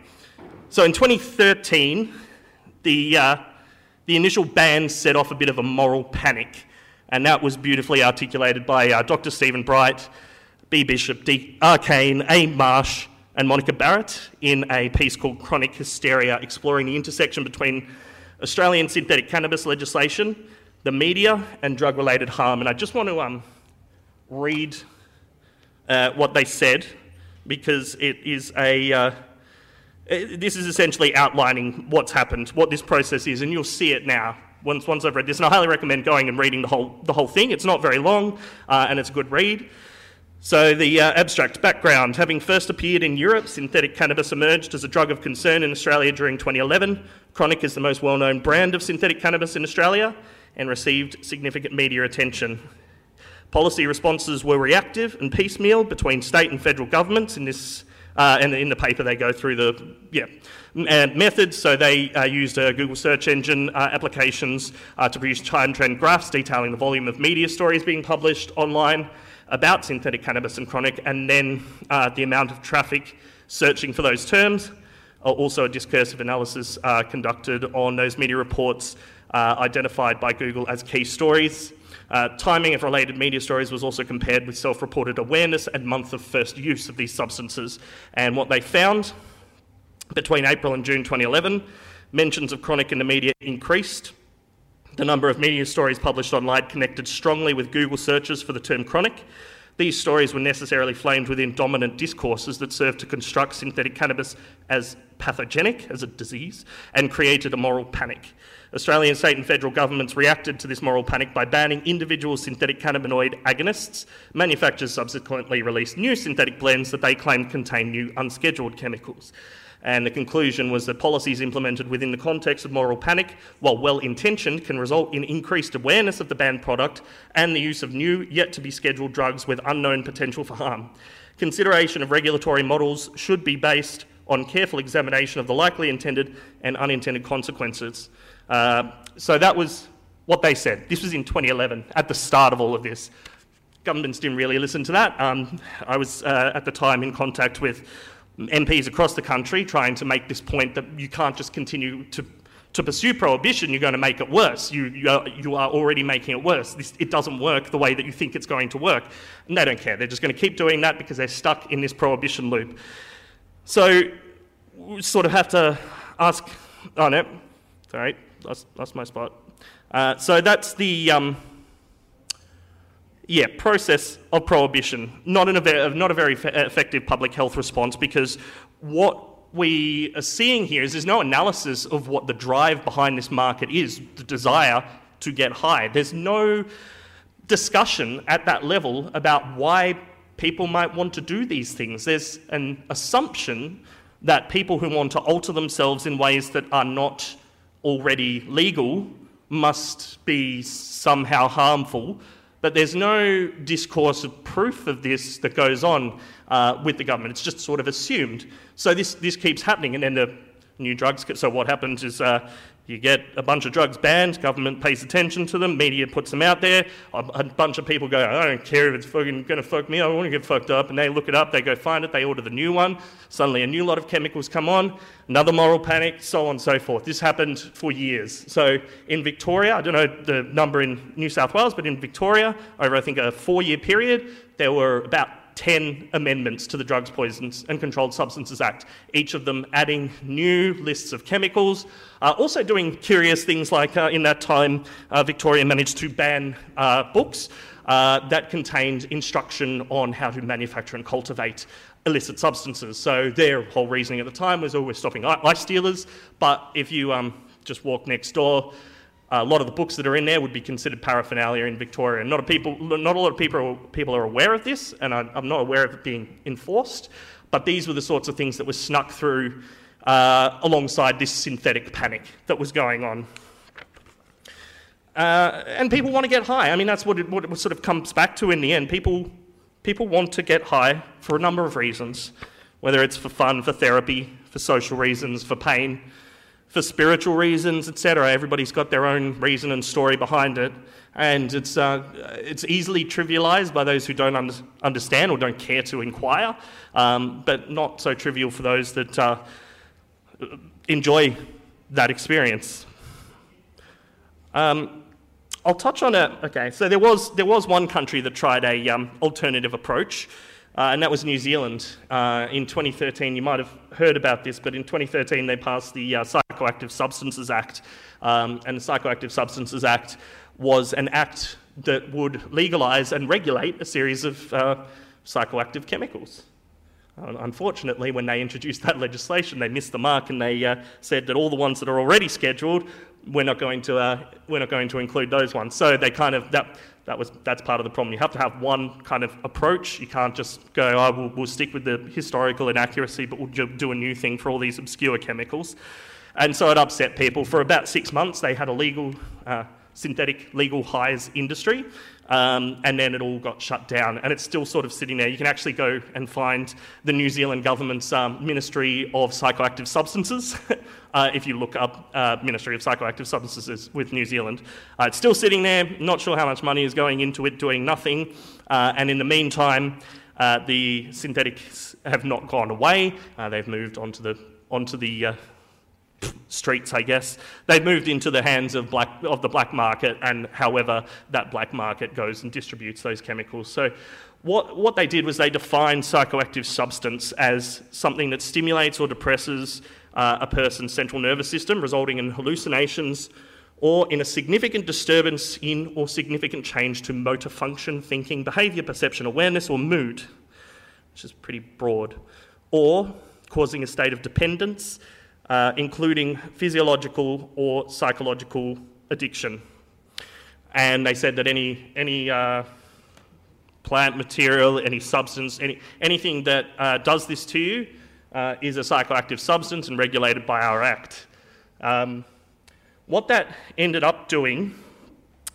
So in 2013, the, uh, the initial ban set off a bit of a moral panic and that was beautifully articulated by uh, Dr. Stephen Bright, B. Bishop, D. Arcane, A. Marsh, and Monica Barratt in a piece called Chronic Hysteria, exploring the intersection between Australian synthetic cannabis legislation, the media, and drug related harm. And I just want to um, read uh, what they said because it is a. Uh, this is essentially outlining what's happened, what this process is, and you'll see it now once, once I've read this, and I highly recommend going and reading the whole, the whole thing. It's not very long, uh, and it's a good read. So, the uh, abstract background having first appeared in Europe, synthetic cannabis emerged as a drug of concern in Australia during 2011. Chronic is the most well known brand of synthetic cannabis in Australia and received significant media attention. Policy responses were reactive and piecemeal between state and federal governments in this uh, and in the paper, they go through the yeah and methods. So they uh, used a Google search engine uh, applications uh, to produce time trend graphs detailing the volume of media stories being published online about synthetic cannabis and chronic, and then uh, the amount of traffic searching for those terms. also, a discursive analysis uh, conducted on those media reports identified by Google as key stories. Uh, timing of related media stories was also compared with self reported awareness and month of first use of these substances. And what they found between April and June 2011, mentions of chronic in the media increased. The number of media stories published online connected strongly with Google searches for the term chronic. These stories were necessarily framed within dominant discourses that served to construct synthetic cannabis as pathogenic, as a disease, and created a moral panic. Australian state and federal governments reacted to this moral panic by banning individual synthetic cannabinoid agonists. Manufacturers subsequently released new synthetic blends that they claimed contained new unscheduled chemicals. And the conclusion was that policies implemented within the context of moral panic, while well intentioned, can result in increased awareness of the banned product and the use of new, yet to be scheduled drugs with unknown potential for harm. Consideration of regulatory models should be based on careful examination of the likely intended and unintended consequences. Uh, so that was what they said. This was in 2011, at the start of all of this. Governments didn't really listen to that. Um, I was uh, at the time in contact with MPs across the country trying to make this point that you can't just continue to to pursue prohibition, you're going to make it worse. You, you, are, you are already making it worse. This, it doesn't work the way that you think it's going to work. And they don't care. They're just going to keep doing that because they're stuck in this prohibition loop. So we sort of have to ask, oh no, sorry, that's, that's my spot. Uh, so that's the, um, yeah, process of prohibition. Not, a, not a very effective public health response because what we are seeing here is there's no analysis of what the drive behind this market is, the desire to get high. There's no discussion at that level about why people might want to do these things. There's an assumption that people who want to alter themselves in ways that are not already legal must be somehow harmful but there's no discourse of proof of this that goes on uh, with the government. It's just sort of assumed. So this, this keeps happening, and then the new drugs. So what happens is uh, you get a bunch of drugs banned, government pays attention to them, media puts them out there, a, a bunch of people go, I don't care if it's fucking going to fuck me, I want to get fucked up, and they look it up, they go find it, they order the new one, suddenly a new lot of chemicals come on, another moral panic, so on and so forth. This happened for years. So in Victoria, I don't know the number in New South Wales, but in Victoria, over I think a four year period, there were about 10 amendments to the Drugs, Poisons and Controlled Substances Act, each of them adding new lists of chemicals. Uh, also, doing curious things like uh, in that time, uh, Victoria managed to ban uh, books uh, that contained instruction on how to manufacture and cultivate illicit substances. So, their whole reasoning at the time was, oh, we're stopping ice dealers, but if you um, just walk next door, a lot of the books that are in there would be considered paraphernalia in Victoria. Not a, people, not a lot of people, people are aware of this, and I, am not aware of it being enforced. But these were the sorts of things that were snuck through uh, alongside this synthetic panic that was going on. Uh, and people want to get high. I mean, that's what it, what it sort of comes back to in the end. People, people want to get high for a number of reasons, whether it's for fun, for therapy, for social reasons, for pain for spiritual reasons, etc. Everybody's got their own reason and story behind it, and it's, uh, it's easily trivialized by those who don't un- understand or don't care to inquire, um, but not so trivial for those that uh, enjoy that experience. Um, I'll touch on it. Okay, so there was, there was one country that tried a um, alternative approach. Uh, and that was New Zealand. Uh, in 2013, you might have heard about this, but in 2013 they passed the uh, Psychoactive Substances Act. Um, and the Psychoactive Substances Act was an act that would legalise and regulate a series of uh, psychoactive chemicals. Uh, unfortunately, when they introduced that legislation, they missed the mark and they uh, said that all the ones that are already scheduled, we're not going to, we're not going to include those ones. So they kind of, that, that was, that's part of the problem. You have to have one kind of approach. You can't just go, oh, we'll, we'll stick with the historical inaccuracy, but we'll do a new thing for all these obscure chemicals. And so it upset people. For about six months, they had a legal, uh, synthetic legal highs industry. Um, and then it all got shut down, and it's still sort of sitting there. You can actually go and find the New Zealand government's um, Ministry of Psychoactive Substances uh, if you look up uh, Ministry of Psychoactive Substances with New Zealand. Uh, it's still sitting there, not sure how much money is going into it, doing nothing, uh, and in the meantime, uh, the synthetics have not gone away. Uh, they've moved onto the onto the streets, I guess. They've moved into the hands of, black, of the black market, and however that black market goes and distributes those chemicals. So, what, what they did was they defined psychoactive substance as something that stimulates or depresses uh, a person's central nervous system, resulting in hallucinations or in a significant disturbance in or significant change to motor function, thinking, behaviour, perception, awareness, or mood, which is pretty broad, or causing a state of dependence uh, including physiological or psychological addiction. And they said that any, any uh, plant material, any substance, any, anything that uh, does this to you uh, is a psychoactive substance and regulated by our Act. Um, what that ended up doing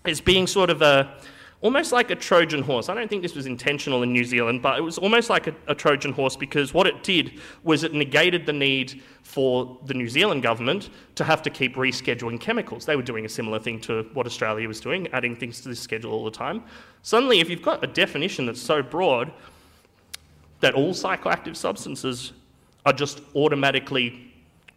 is being sort of a almost like a Trojan horse. I don't think this was intentional in New Zealand, but it was almost like a, a, Trojan horse because what it did was it negated the need for the New Zealand government to have to keep rescheduling chemicals. They were doing a similar thing to what Australia was doing, adding things to the schedule all the time. Suddenly, if you've got a definition that's so broad that all psychoactive substances are just automatically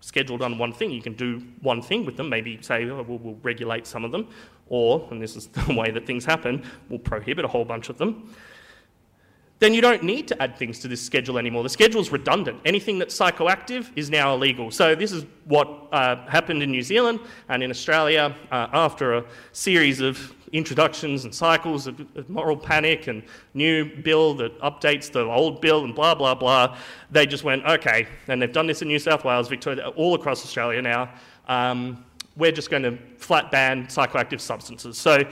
scheduled on one thing. You can do one thing with them, maybe say, oh, we'll, we'll regulate some of them, or, and this is the way that things happen, we'll prohibit a whole bunch of them. Then you don't need to add things to this schedule anymore. The schedule's redundant. Anything that's psychoactive is now illegal. So, this is what uh, happened in New Zealand and in Australia uh, after a series of introductions and cycles of, of, moral panic and new bill that updates the old bill and blah, blah, blah. They just went, okay, and they've done this in New South Wales, Victoria, all across Australia now. Um, we're just going to flat ban psychoactive substances. So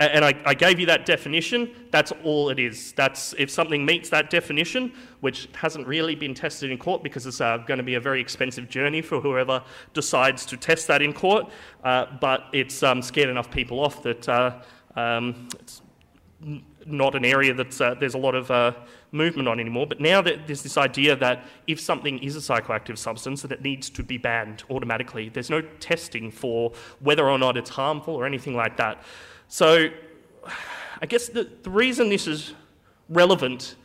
and I, I, gave you that definition. That's all it is. That's if something meets that definition, which hasn't really been tested in court because it's uh, going to be a very expensive journey for whoever decides to test that in court. Uh, but it's um, scared enough people off that uh, um, it's not an area that uh, there's a lot of uh, movement on anymore. But now there's this idea that if something is a psychoactive substance, that it needs to be banned automatically. There's no testing for whether or not it's harmful or anything like that. So, I guess the, the reason this is relevant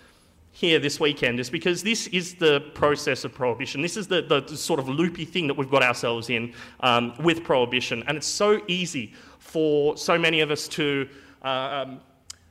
here this weekend is because this is the process of prohibition. This is the, the, the sort of loopy thing that we've got ourselves in um, with prohibition. And it's so easy for so many of us to. Um,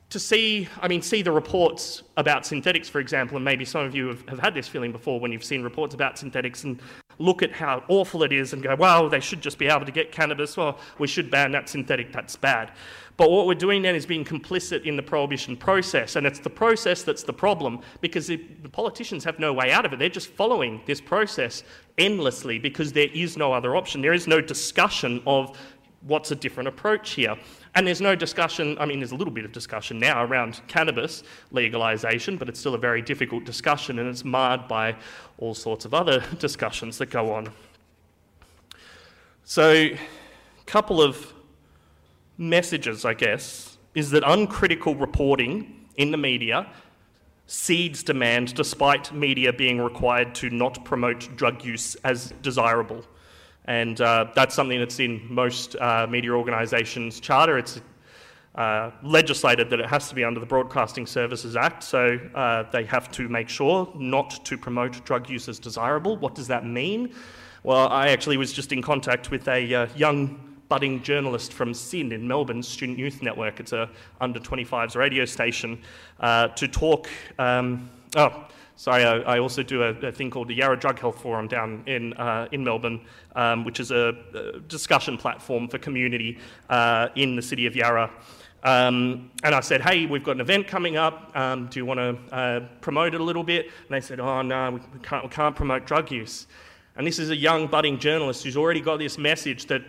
to see, I mean, see the reports about synthetics, for example, and maybe some of you have, have had this feeling before when you've seen reports about synthetics and look at how awful it is and go, well, they should just be able to get cannabis. Well, we should ban that synthetic, that's bad. But what we're doing then is being complicit in the prohibition process, and it's the process that's the problem because the, the politicians have no way out of it. They're just following this process endlessly because there is no other option. There is no discussion of what's a different approach here. And there's no discussion, I mean, there's a little bit of discussion now around cannabis legalisation, but it's still a very difficult discussion and it's marred by all sorts of other discussions that go on. So, a couple of messages, I guess, is that uncritical reporting in the media seeds demand despite media being required to not promote drug use as desirable. And uh, that's something that's in most uh, media organisations' charter. It's uh, legislated that it has to be under the Broadcasting Services Act, so uh, they have to make sure not to promote drug use as desirable. What does that mean? Well, I actually was just in contact with a uh, young budding journalist from SYN in Melbourne, Student Youth Network. It's a under 25s radio station uh, to talk. Um, oh, sorry, I, I, also do a, a, thing called the Yarra Drug Health Forum down in, uh, in Melbourne, um, which is a, a, discussion platform for community uh, in the city of Yarra. Um, and I said, hey, we've got an event coming up. Um, do you want to uh, promote it a little bit? And they said, oh, no, we can't, we can't promote drug use. And this is a young budding journalist who's already got this message that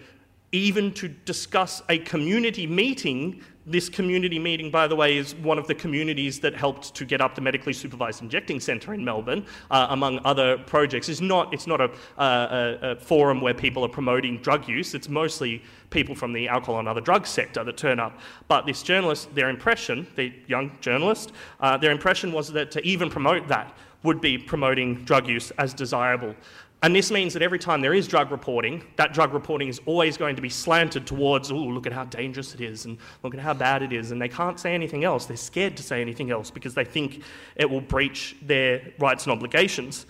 even to discuss a community meeting. This community meeting, by the way, is one of the communities that helped to get up the medically supervised injecting centre in Melbourne, uh, among other projects. It's not, it's not a, a, a, forum where people are promoting drug use, it's mostly people from the alcohol and other drug sector that turn up. But this journalist, their impression, the young journalist, uh, their impression was that to even promote that would be promoting drug use as desirable. And this means that every time there is drug reporting, that drug reporting is always going to be slanted towards, oh, look at how dangerous it is, and look at how bad it is. And they can't say anything else. They're scared to say anything else because they think it will breach their rights and obligations.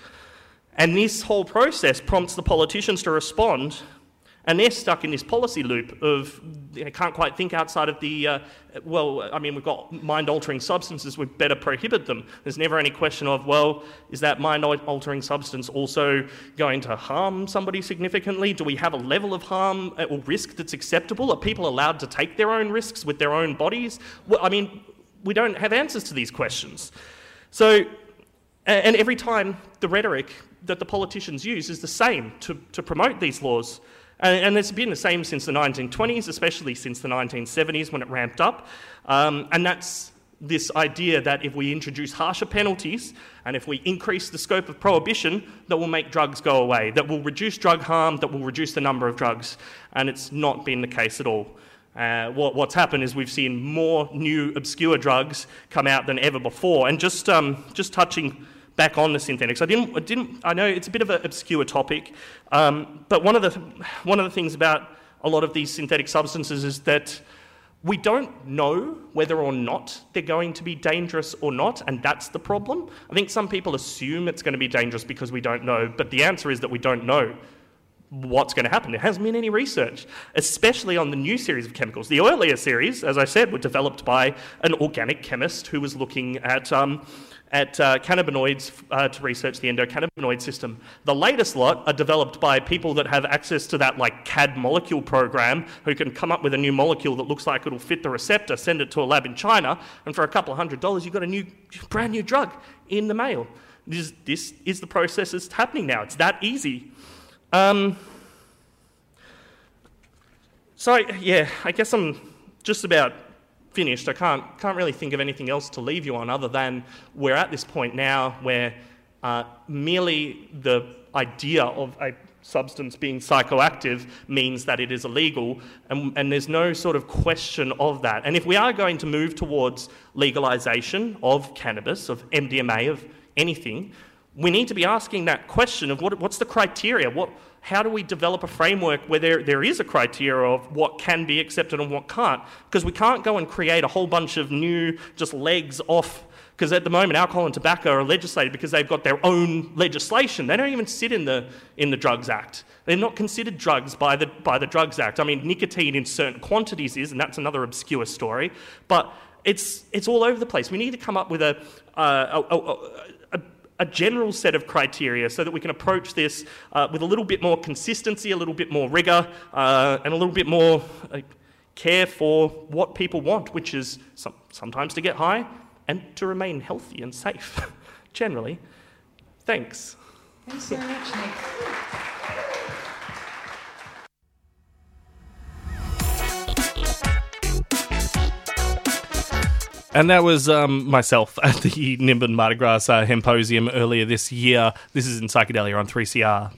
And this whole process prompts the politicians to respond and they're stuck in this policy loop of they can't quite think outside of the, uh, well, I mean, we've got mind altering substances, we better prohibit them. There's never any question of, well, is that mind altering substance also going to harm somebody significantly? Do we have a level of harm or risk that's acceptable? Are people allowed to take their own risks with their own bodies? Well, I mean, we don't have answers to these questions. So, and every time the rhetoric that the politicians use is the same to, to promote these laws. And, and, it's been the same since the 1920s, especially since the 1970s when it ramped up. Um, and that's this idea that if we introduce harsher penalties and if we increase the scope of prohibition, that will make drugs go away, that will reduce drug harm, that will reduce the number of drugs. And it's not been the case at all. Uh, what, what's happened is we've seen more new obscure drugs come out than ever before. And just, um, just touching back on the synthetics. I didn't, I didn't, I know it's a bit of an obscure topic, um, but one of, the, one of the things about a lot of these synthetic substances is that we don't know whether or not they're going to be dangerous or not, and that's the problem. I think some people assume it's going to be dangerous because we don't know, but the answer is that we don't know what's going to happen. There hasn't been any research, especially on the new series of chemicals. The earlier series, as I said, were developed by an organic chemist who was looking at. Um, at uh, cannabinoids uh, to research the endocannabinoid system. The latest lot are developed by people that have access to that like CAD molecule program who can come up with a new molecule that looks like it'll fit the receptor, send it to a lab in China, and for a couple of hundred dollars you've got a new brand new drug in the mail. This, this is the process that's happening now. It's that easy. Um, so yeah, I guess I'm just about finished. I can't can't really think of anything else to leave you on other than we're at this point now where uh, merely the idea of a substance being psychoactive means that it is illegal, and, and there's no sort of question of that. And if we are going to move towards legalisation of cannabis, of MDMA, of anything, we need to be asking that question of what, what's the criteria? What, how do we develop a framework where there, there is a criteria of what can be accepted and what can't? Because we can't go and create a whole bunch of new just legs off. Because at the moment, alcohol and tobacco are legislated because they've got their own legislation. They don't even sit in the, in the Drugs Act. They're not considered drugs by the, by the Drugs Act. I mean, nicotine in certain quantities is, and that's another obscure story. But it's, it's all over the place. We need to come up with a, uh, a, a, a a general set of criteria so that we can approach this uh, with a little bit more consistency, a little bit more rigour, uh, and a little bit more uh, care for what people want, which is some, sometimes to get high and to remain healthy and safe, generally. Thanks. Thanks very much, Nick. And that was um, myself at the Nimbin MardiGrass uh, Hemposium earlier this year. This is in Psychedelia on 3CR.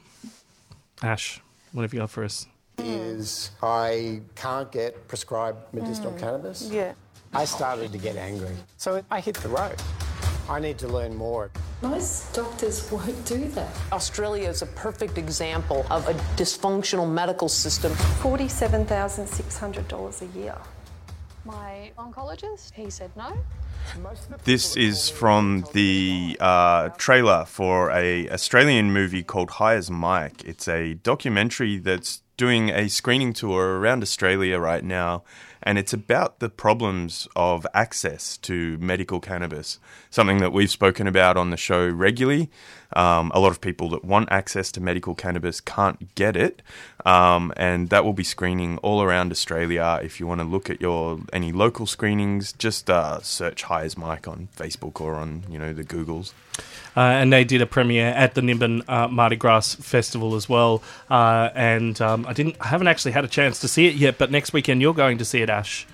Ash, what have you got for us? Is I can't get prescribed medicinal cannabis. Yeah. I started to get angry. So I hit the road. I need to learn more. Most doctors won't do that. Australia is a perfect example of a dysfunctional medical system. $47,600 a year. My oncologist, he said no. This is from the uh, trailer for a Australian movie called High as Mike. It's a documentary that's doing a screening tour around Australia right now, and it's about the problems of access to medical cannabis, something that we've spoken about on the show regularly. Um, a lot of people that want access to medical cannabis can't get it, um, and that will be screening all around Australia. If you want to look at your any local screenings, just uh, search High as Mike on Facebook or on you know the Googles. Uh, and they did a premiere at the Nimbin uh, MardiGrass Festival as well. Uh, and um, I didn't, I haven't actually had a chance to see it yet. But next weekend you're going to see it, Ash.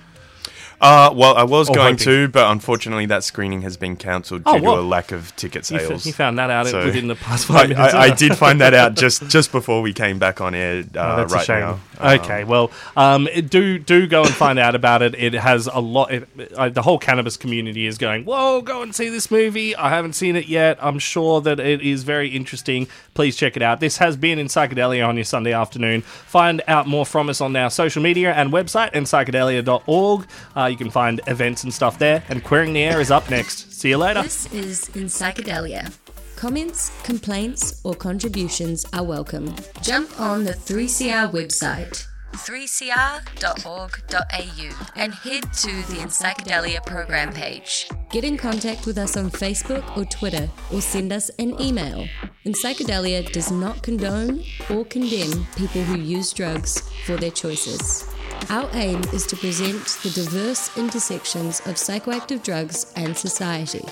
Uh, well, I was Or going hoping. to, but unfortunately, that screening has been cancelled due Oh, to what? a lack of ticket You f- sales. you found that out So- within the past five minutes, I, I did find that out just just before we came back on air. Uh, Oh, that's right a shame. now. Um, okay, well, um, it- do do go and find out about it. It has a lot. It, uh, the whole cannabis community is going. Whoa, go and see this movie. I haven't seen it yet. I'm sure that it is very interesting. Please check it out. This has been in Psychedelia on your Sunday afternoon. Find out more from us on our social media and website and psychedelia.org. Uh, you can find events and stuff there. And Queering the Air is up next. See you later. This is In Psychedelia. Comments, complaints, or contributions are welcome. Jump on the 3CR website, 3cr.org.au, and head to the Psychedelia program page. Get in contact with us on Facebook or Twitter, or send us an email. In Psychedelia does not condone or condemn people who use drugs for their choices. Our aim is to present the diverse intersections of psychoactive drugs and society.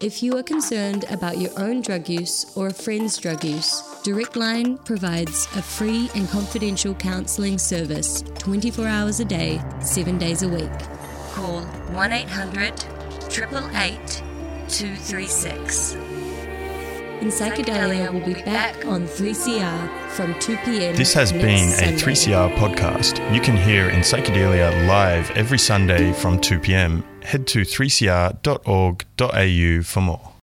If you are concerned about your own drug use or a friend's drug use, Direct Line provides a free and confidential counselling service 24 hours a day, 7 days a week. Call 1 800 888 236. In Psychedelia will be back on 3CR from 2 pm. This has been a Sunday. 3CR podcast. You can hear In Psychedelia live every Sunday from 2 pm. Head to 3cr.org.au for more.